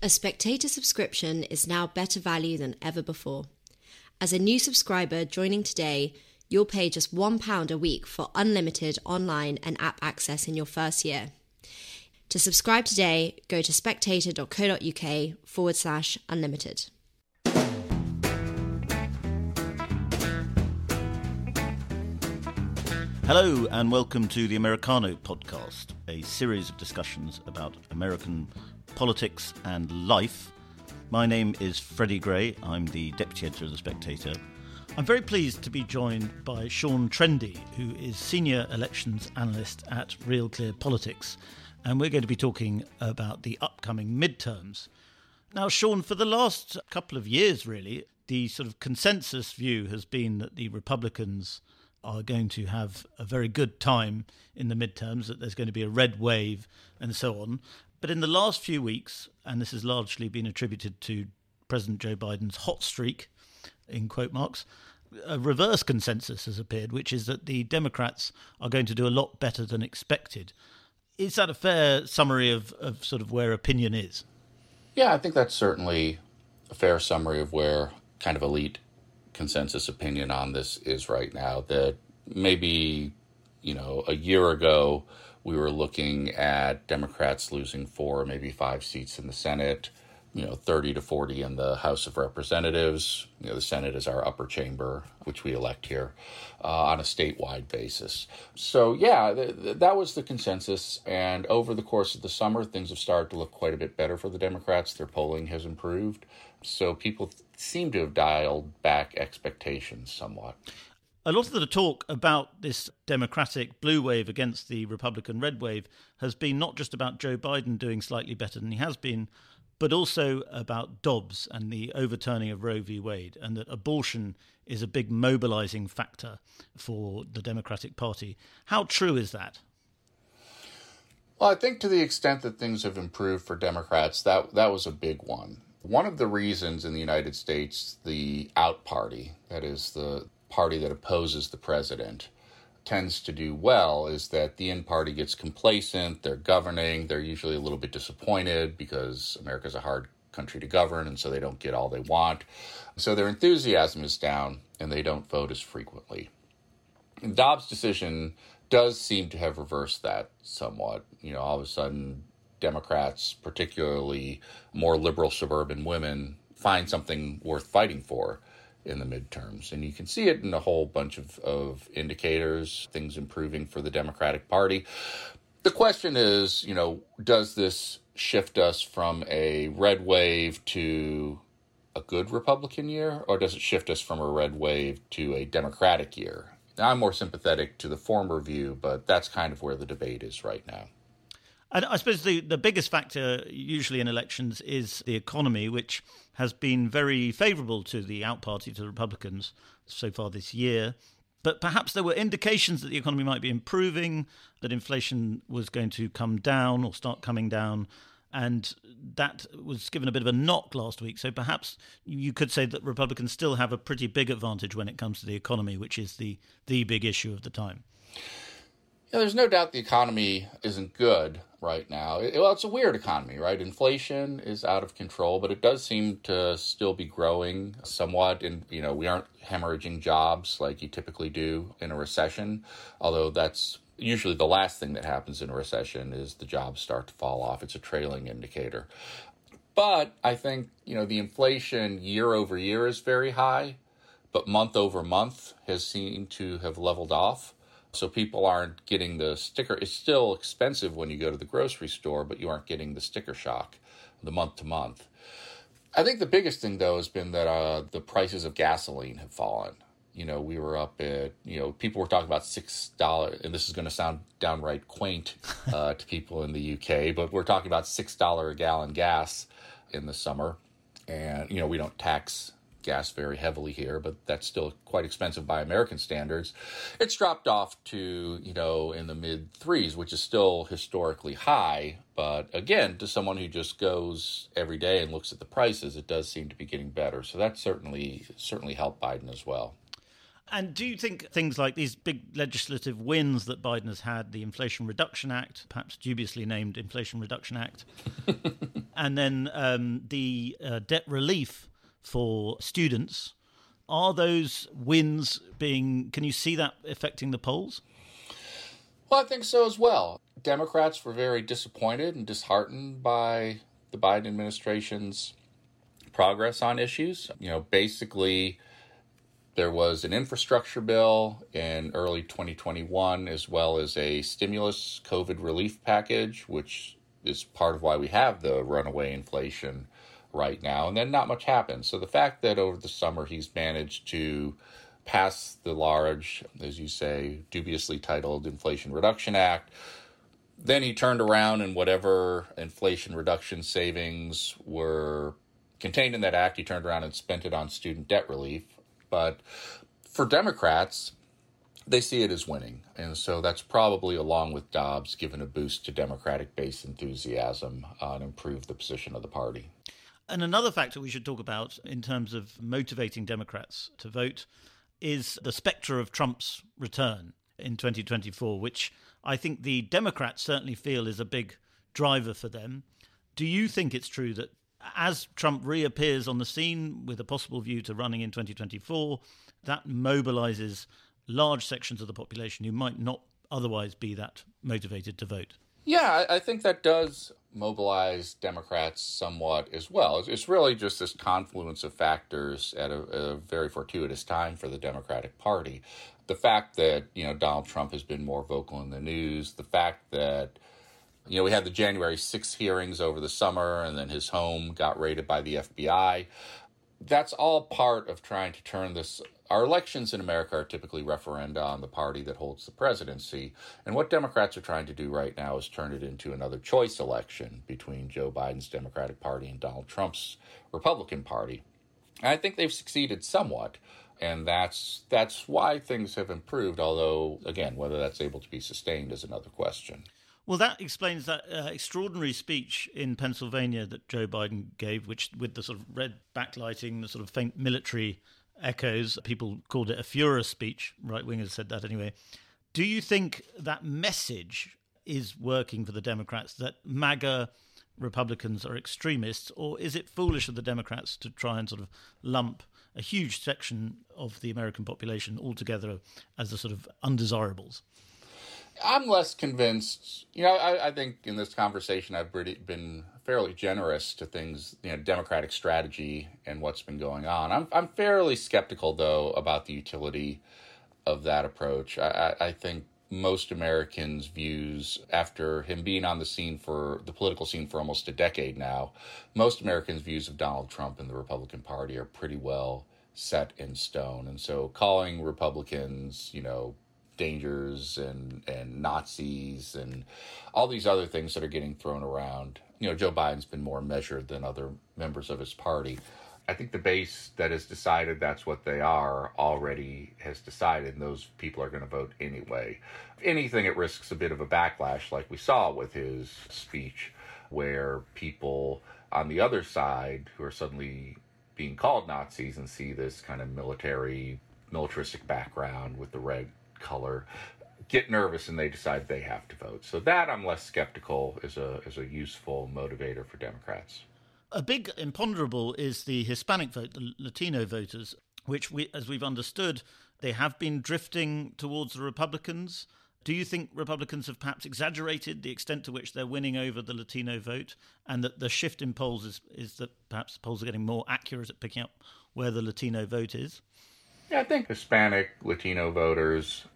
A spectator subscription is now better value than ever before. As a new subscriber joining today, you'll pay just £1 a week for unlimited online and app access in your first year. To subscribe today, go to spectator.co.uk forward slash unlimited. Hello, and welcome to the Americano podcast, a series of discussions about American politics and life. My name is Freddy Gray. I'm the deputy editor of The Spectator. I'm very pleased to be joined by Sean Trende, who is senior elections analyst at Real Clear Politics, and we're going to be talking about the upcoming midterms. Now, Sean, for the last couple of years, really, the sort of consensus view has been that the Republicans are going to have a very good time in the midterms, that there's going to be a red wave and so on. But in the last few weeks, and this has largely been attributed to President Joe Biden's hot streak, in quote marks, a reverse consensus has appeared, which is that the Democrats are going to do a lot better than expected. Is that a fair summary of, of sort of where opinion is? Yeah, I think that's certainly a fair summary of where kind of elite consensus opinion on this is right now. That maybe, you know, a year ago we were looking at Democrats losing four, maybe five seats in the Senate, you know, 30 to 40 in the House of Representatives. You know, the Senate is our upper chamber, which we elect here uh, on a statewide basis. So, yeah, th- th- that was the consensus. And over the course of the summer, things have started to look quite a bit better for the Democrats. Their polling has improved. So, people seem to have dialed back expectations somewhat. A lot of the talk about this Democratic blue wave against the Republican red wave has been not just about Joe Biden doing slightly better than he has been, but also about Dobbs and the overturning of Roe v. Wade, and that abortion is a big mobilizing factor for the Democratic Party. How true is that? Well, I think to the extent that things have improved for Democrats, that that was a big one. One of the reasons in the United States the out party, that is the party that opposes the president, tends to do well is that the in party gets complacent, they're governing, they're usually a little bit disappointed because America's a hard country to govern and so they don't get all they want. So their enthusiasm is down and they don't vote as frequently. And Dobbs' decision does seem to have reversed that somewhat. You know, all of a sudden, Democrats, particularly more liberal suburban women, find something worth fighting for in the midterms. And you can see it in a whole bunch of, of indicators, things improving for the Democratic Party. The question is, you know, does this shift us from a red wave to a good Republican year, or does it shift us from a red wave to a Democratic year? Now, I'm more sympathetic to the former view, but that's kind of where the debate is right now. And I suppose the, the biggest factor usually in elections is the economy, which has been very favourable to the out party, to the Republicans, so far this year. But perhaps there were indications that the economy might be improving, that inflation was going to come down or start coming down. And that was given a bit of a knock last week. So perhaps you could say that Republicans still have a pretty big advantage when it comes to the economy, which is the, the big issue of the time. Yeah, there's no doubt the economy isn't good right now. It, well, it's a weird economy, right? Inflation is out of control, but it does seem to still be growing somewhat. And, you know, we aren't hemorrhaging jobs like you typically do in a recession, although that's usually the last thing that happens in a recession is the jobs start to fall off. It's a trailing indicator. But I think, you know, the inflation year over year is very high, but month over month has seemed to have leveled off. So people aren't getting the sticker. It's still expensive when you go to the grocery store, but you aren't getting the sticker shock the month to month. I think the biggest thing though has been that uh, the prices of gasoline have fallen. You know, we were up at you know people were talking about six dollars, and this is going to sound downright quaint uh, to people in the UK, but we're talking about six dollar a gallon gas in the summer, and you know we don't tax gas very heavily here, but that's still quite expensive by American standards. It's dropped off to, you know, in the mid threes, which is still historically high. But again, to someone who just goes every day and looks at the prices, it does seem to be getting better. So that certainly certainly helped Biden as well. And do you think things like these big legislative wins that Biden has had, the Inflation Reduction Act, perhaps dubiously named Inflation Reduction Act, and then um, the uh, debt relief for students, are those wins being, can you see that affecting the polls? Well, I think so as well. Democrats were very disappointed and disheartened by the Biden administration's progress on issues. You know, basically, there was an infrastructure bill in early 2021, as well as a stimulus COVID relief package, which is part of why we have the runaway inflation right now. And then not much happened. So the fact that over the summer he's managed to pass the large, as you say, dubiously titled Inflation Reduction Act, then he turned around and whatever inflation reduction savings were contained in that act, he turned around and spent it on student debt relief. But for Democrats, they see it as winning. And so that's probably, along with Dobbs, given a boost to Democratic base enthusiasm uh, and improved the position of the party. And another factor we should talk about in terms of motivating Democrats to vote is the spectre of Trump's return in 2024, which I think the Democrats certainly feel is a big driver for them. Do you think it's true that as Trump reappears on the scene with a possible view to running in 2024, that mobilizes large sections of the population who might not otherwise be that motivated to vote. Yeah, I think that does mobilize Democrats somewhat as well. It's it's really just this confluence of factors at a, a, very fortuitous time for the Democratic Party. The fact that, you know, Donald Trump has been more vocal in the news, the fact that you know, we had the January 6th hearings over the summer, and then his home got raided by the FBI. That's all part of trying to turn this. Our elections in America are typically referenda on the party that holds the presidency. And what Democrats are trying to do right now is turn it into another choice election between Joe Biden's Democratic Party and Donald Trump's Republican Party. And I think they've succeeded somewhat and that's that's why things have improved although again whether that's able to be sustained is another question well, that explains that uh, extraordinary speech in Pennsylvania that Joe Biden gave, which with the sort of red backlighting, the sort of faint military echoes, people called it a Fuhrer speech. Right wingers said that anyway. Do you think that message is working for the Democrats that MAGA Republicans are extremists, or is it foolish of the Democrats to try and sort of lump a huge section of the American population altogether as the sort of undesirables? I'm less convinced. You know, I, I, think in this conversation, I've been fairly generous to things, you know, democratic strategy and what's been going on. I'm, I'm fairly skeptical, though, about the utility of that approach. I, I think most Americans' views after him being on the scene for the political scene for almost a decade now, most Americans' views of Donald Trump and the Republican Party are pretty well set in stone. And so calling Republicans, you know, dangers and and Nazis and all these other things that are getting thrown around. You know, Joe Biden's been more measured than other members of his party. I think the base that has decided that's what they are already has decided, and those people are going to vote anyway. If anything, it risks a bit of a backlash, like we saw with his speech, where people on the other side who are suddenly being called Nazis and see this kind of military, militaristic background with the red color get nervous and they decide they have to vote. So that I'm less skeptical is a is a useful motivator for Democrats. A big imponderable is the Hispanic vote, the Latino voters, which we as we've understood, they have been drifting towards the Republicans. Do you think Republicans have perhaps exaggerated the extent to which they're winning over the Latino vote, and that the shift in polls is, is that perhaps polls are getting more accurate at picking up where the Latino vote is? Yeah, I think Hispanic, Latino voters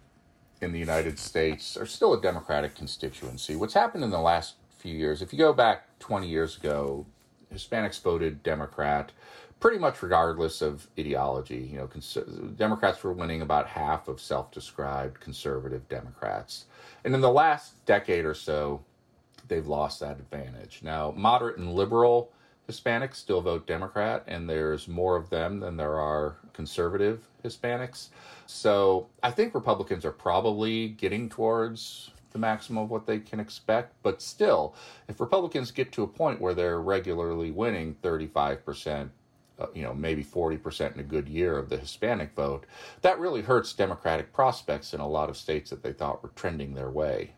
in the United States are still a Democratic constituency. What's happened in the last few years, if you go back 20 years ago, Hispanics voted Democrat pretty much regardless of ideology. You know, cons- Democrats were winning about half of self described conservative Democrats. And in the last decade or so, they've lost that advantage. Now, moderate and liberal Hispanics still vote Democrat, and there's more of them than there are conservative Hispanics. So I think Republicans are probably getting towards the maximum of what they can expect. But still, if Republicans get to a point where they're regularly winning 35% uh, you know, maybe 40% in a good year of the Hispanic vote, that really hurts Democratic prospects in a lot of states that they thought were trending their way.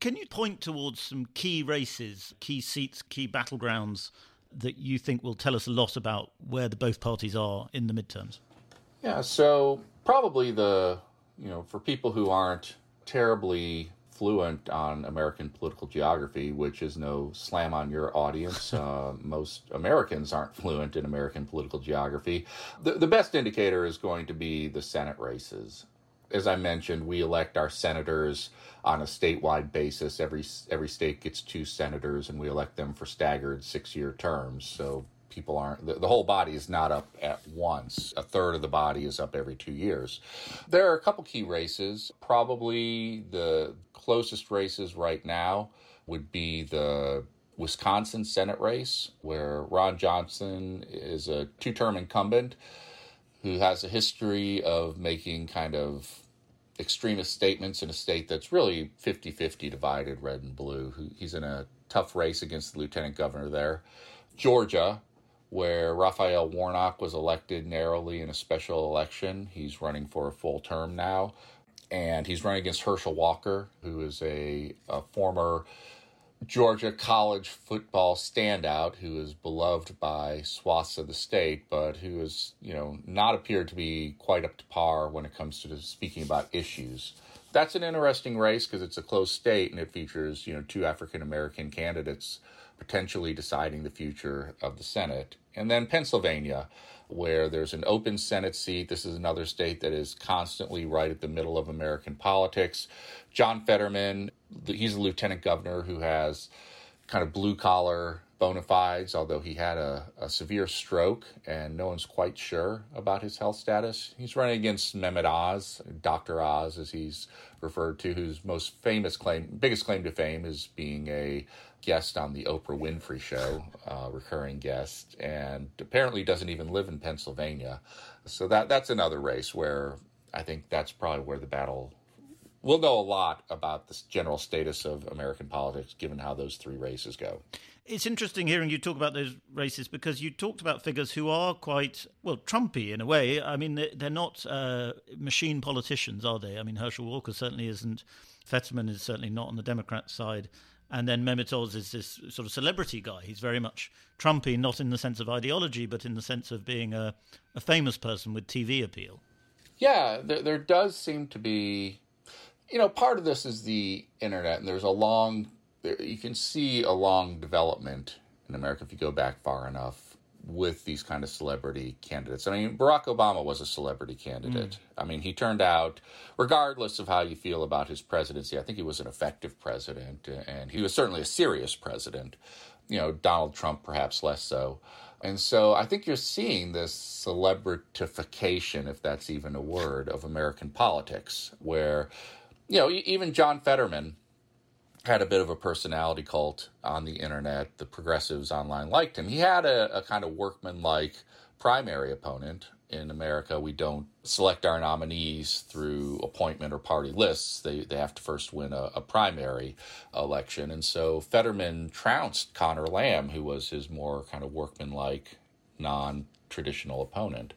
Can you point towards some key races, key seats, key battlegrounds that you think will tell us a lot about where the both parties are in the midterms? Yeah, so probably the, you know, for people who aren't terribly fluent on American political geography, which is no slam on your audience. Uh, most Americans aren't fluent in American political geography. The, the best indicator is going to be the Senate races. As I mentioned, we elect our senators on a statewide basis. Every every state gets two senators, and we elect them for staggered six year terms. So people aren't the, the, whole body is not up at once a third of the body is up every two years there are a couple key races probably the closest races right now would be the wisconsin senate race where ron johnson is a two-term incumbent who has a history of making kind of extremist statements in a state that's really 50-50 divided red and blue he's in a tough race against the lieutenant governor there georgia where Raphael Warnock was elected narrowly in a special election. He's running for a full term now. And he's running against Herschel Walker, who is a, a former Georgia college football standout who is beloved by swaths of the state, but who has, you know, not appeared to be quite up to par when it comes to speaking about issues. That's an interesting race because it's a close state and it features, you know, two African American candidates potentially deciding the future of the Senate. And then Pennsylvania, where there's an open Senate seat. This is another state that is constantly right at the middle of American politics. John Fetterman, he's a lieutenant governor who has kind of blue collar bona fides, although he had a, a, severe stroke and no one's quite sure about his health status. He's running against Mehmet Oz, Dr. Oz, as he's referred to, whose most famous claim, biggest claim to fame is being a guest on the Oprah Winfrey Show, uh, recurring guest, and apparently doesn't even live in Pennsylvania. So that that's another race where I think that's probably where the battle. We'll know a lot about the general status of American politics given how those three races go. It's interesting hearing you talk about those races because you talked about figures who are quite, well, Trumpy in a way. I mean, they're not uh, machine politicians, are they? I mean, Herschel Walker certainly isn't. Fetterman is certainly not on the Democrat side. And then Mehmet Oz is this sort of celebrity guy. He's very much Trumpy, not in the sense of ideology, but in the sense of being a, a famous person with TV appeal. Yeah, there, there does seem to be, you know, part of this is the internet, and there's a long, you can see a long development in America if you go back far enough with these kind of celebrity candidates. I mean, Barack Obama was a celebrity candidate. Mm. I mean, he turned out, regardless of how you feel about his presidency, I think he was an effective president, and he was certainly a serious president. You know, Donald Trump perhaps less so. And so I think you're seeing this celebritification, if that's even a word, of American politics, where, you know, even John Fetterman had a bit of a personality cult on the internet. The progressives online liked him. He had a, a kind of workman-like primary opponent. In America, we don't select our nominees through appointment or party lists. They, they have to first win a, a primary election. And so Fetterman trounced Conor Lamb, who was his more kind of workman-like, non-traditional opponent.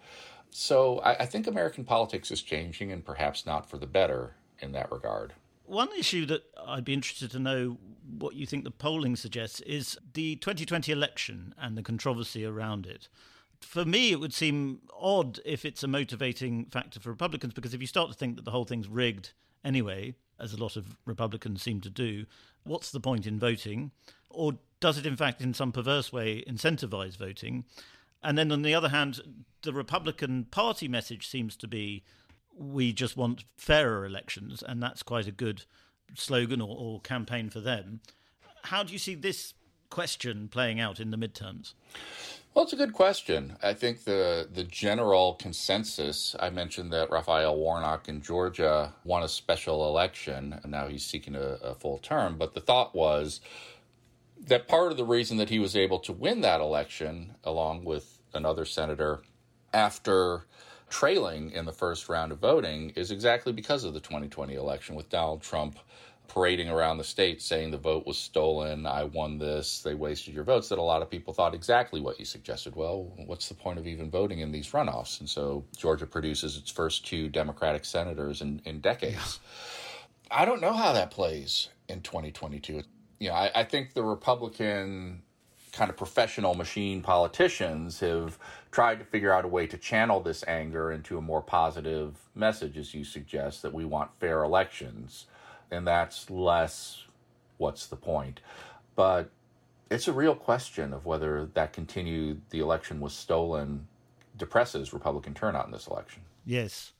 So I, I think American politics is changing and perhaps not for the better in that regard. One issue that I'd be interested to know what you think the polling suggests is the 2020 election and the controversy around it. For me, it would seem odd if it's a motivating factor for Republicans, because if you start to think that the whole thing's rigged anyway, as a lot of Republicans seem to do, what's the point in voting? Or does it, in fact, in some perverse way, incentivize voting? And then on the other hand, the Republican Party message seems to be we just want fairer elections, and that's quite a good slogan or, or campaign for them. How do you see this question playing out in the midterms? Well, it's a good question. I think the the general consensus. I mentioned that Raphael Warnock in Georgia won a special election, and now he's seeking a, a full term. But the thought was that part of the reason that he was able to win that election, along with another senator, after trailing in the first round of voting is exactly because of the 2020 election with Donald Trump parading around the state saying the vote was stolen, I won this, they wasted your votes, that a lot of people thought exactly what you suggested. Well, what's the point of even voting in these runoffs? And so Georgia produces its first two Democratic senators in, in decades. I don't know how that plays in 2022. You know, I, I think the Republican kind of professional machine politicians have tried to figure out a way to channel this anger into a more positive message, as you suggest, that we want fair elections. And that's less what's the point. But it's a real question of whether that continued, the election was stolen, depresses Republican turnout in this election. Yes.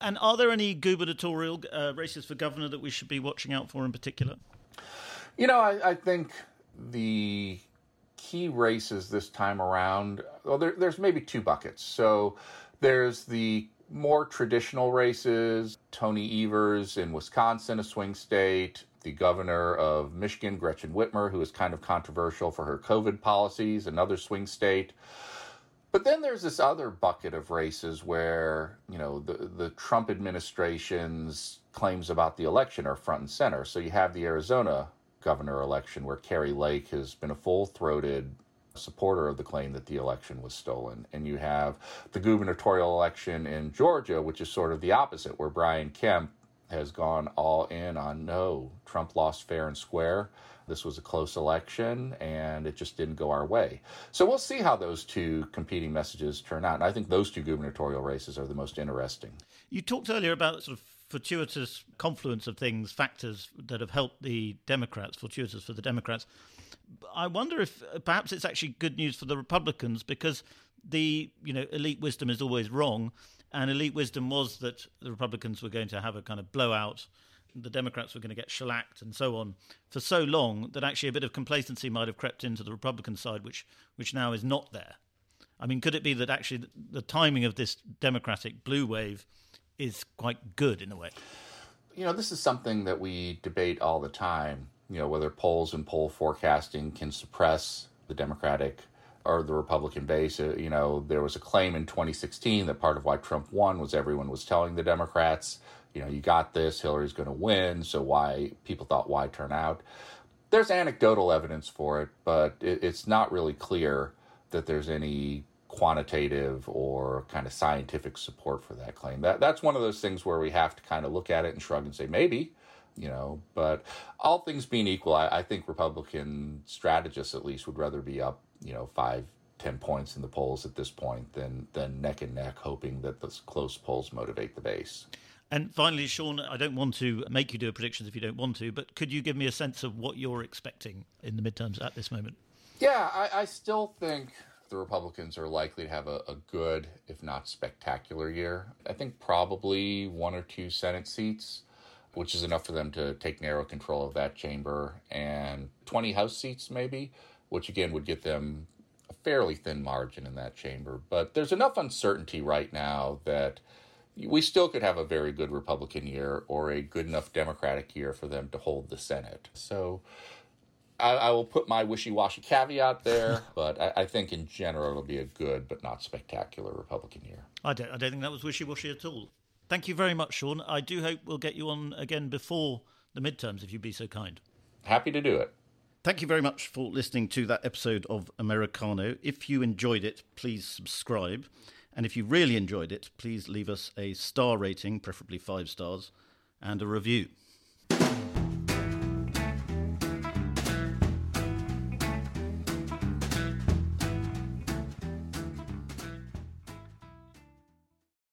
And are there any gubernatorial uh, races for governor that we should be watching out for in particular? You know, I, I think the key races this time around, well, there, there's maybe two buckets. So there's the more traditional races, Tony Evers in Wisconsin, a swing state, the governor of Michigan, Gretchen Whitmer, who is kind of controversial for her COVID policies, another swing state. But then there's this other bucket of races where, you know, the, the Trump administration's claims about the election are front and center. So you have the Arizona governor election, where Kari Lake has been a full throated supporter of the claim that the election was stolen. And you have the gubernatorial election in Georgia, which is sort of the opposite, where Brian Kemp has gone all in on no, Trump lost fair and square. This was a close election and it just didn't go our way. So we'll see how those two competing messages turn out. And I think those two gubernatorial races are the most interesting. You talked earlier about sort of fortuitous confluence of things, factors that have helped the Democrats, fortuitous for the Democrats. I wonder if uh, perhaps it's actually good news for the Republicans because the you know elite wisdom is always wrong, and elite wisdom was that the Republicans were going to have a kind of blowout. The Democrats were going to get shellacked and so on for so long that actually a bit of complacency might have crept into the Republican side, which which now is not there. I mean, could it be that actually the timing of this Democratic blue wave is quite good in a way. You know, this is something that we debate all the time. You know, whether polls and poll forecasting can suppress the Democratic or the Republican base. Uh, you know, there was a claim in 2016 that part of why Trump won was everyone was telling the Democrats, you know, you got this, Hillary's going to win. So why people thought why turn out? There's anecdotal evidence for it, but it, it's not really clear that there's any quantitative or kind of scientific support for that claim. That that's one of those things where we have to kind of look at it and shrug and say maybe, you know. But all things being equal, I, I think Republican strategists at least would rather be up, you know, five, ten points in the polls at this point than than neck and neck, hoping that those close polls motivate the base. And finally, Sean, I don't want to make you do predictions if you don't want to, but could you give me a sense of what you're expecting in the midterms at this moment? Yeah, I, I still think the Republicans are likely to have a, a, good, if not spectacular, year. I think probably one or two Senate seats, which is enough for them to take narrow control of that chamber, and 20 House seats, maybe, which again would get them a fairly thin margin in that chamber. But there's enough uncertainty right now that we still could have a very good Republican year or a good enough Democratic year for them to hold the Senate. So, I, I, will put my wishy-washy caveat there, but I, I, think in general it'll be a good but not spectacular Republican year. I don't, I don't think that was wishy-washy at all. Thank you very much, Sean. I do hope we'll get you on again before the midterms, if you'd be so kind. Happy to do it. Thank you very much for listening to that episode of Americano. If you enjoyed it, please subscribe. And if you really enjoyed it, please leave us a star rating, preferably five stars, and a review.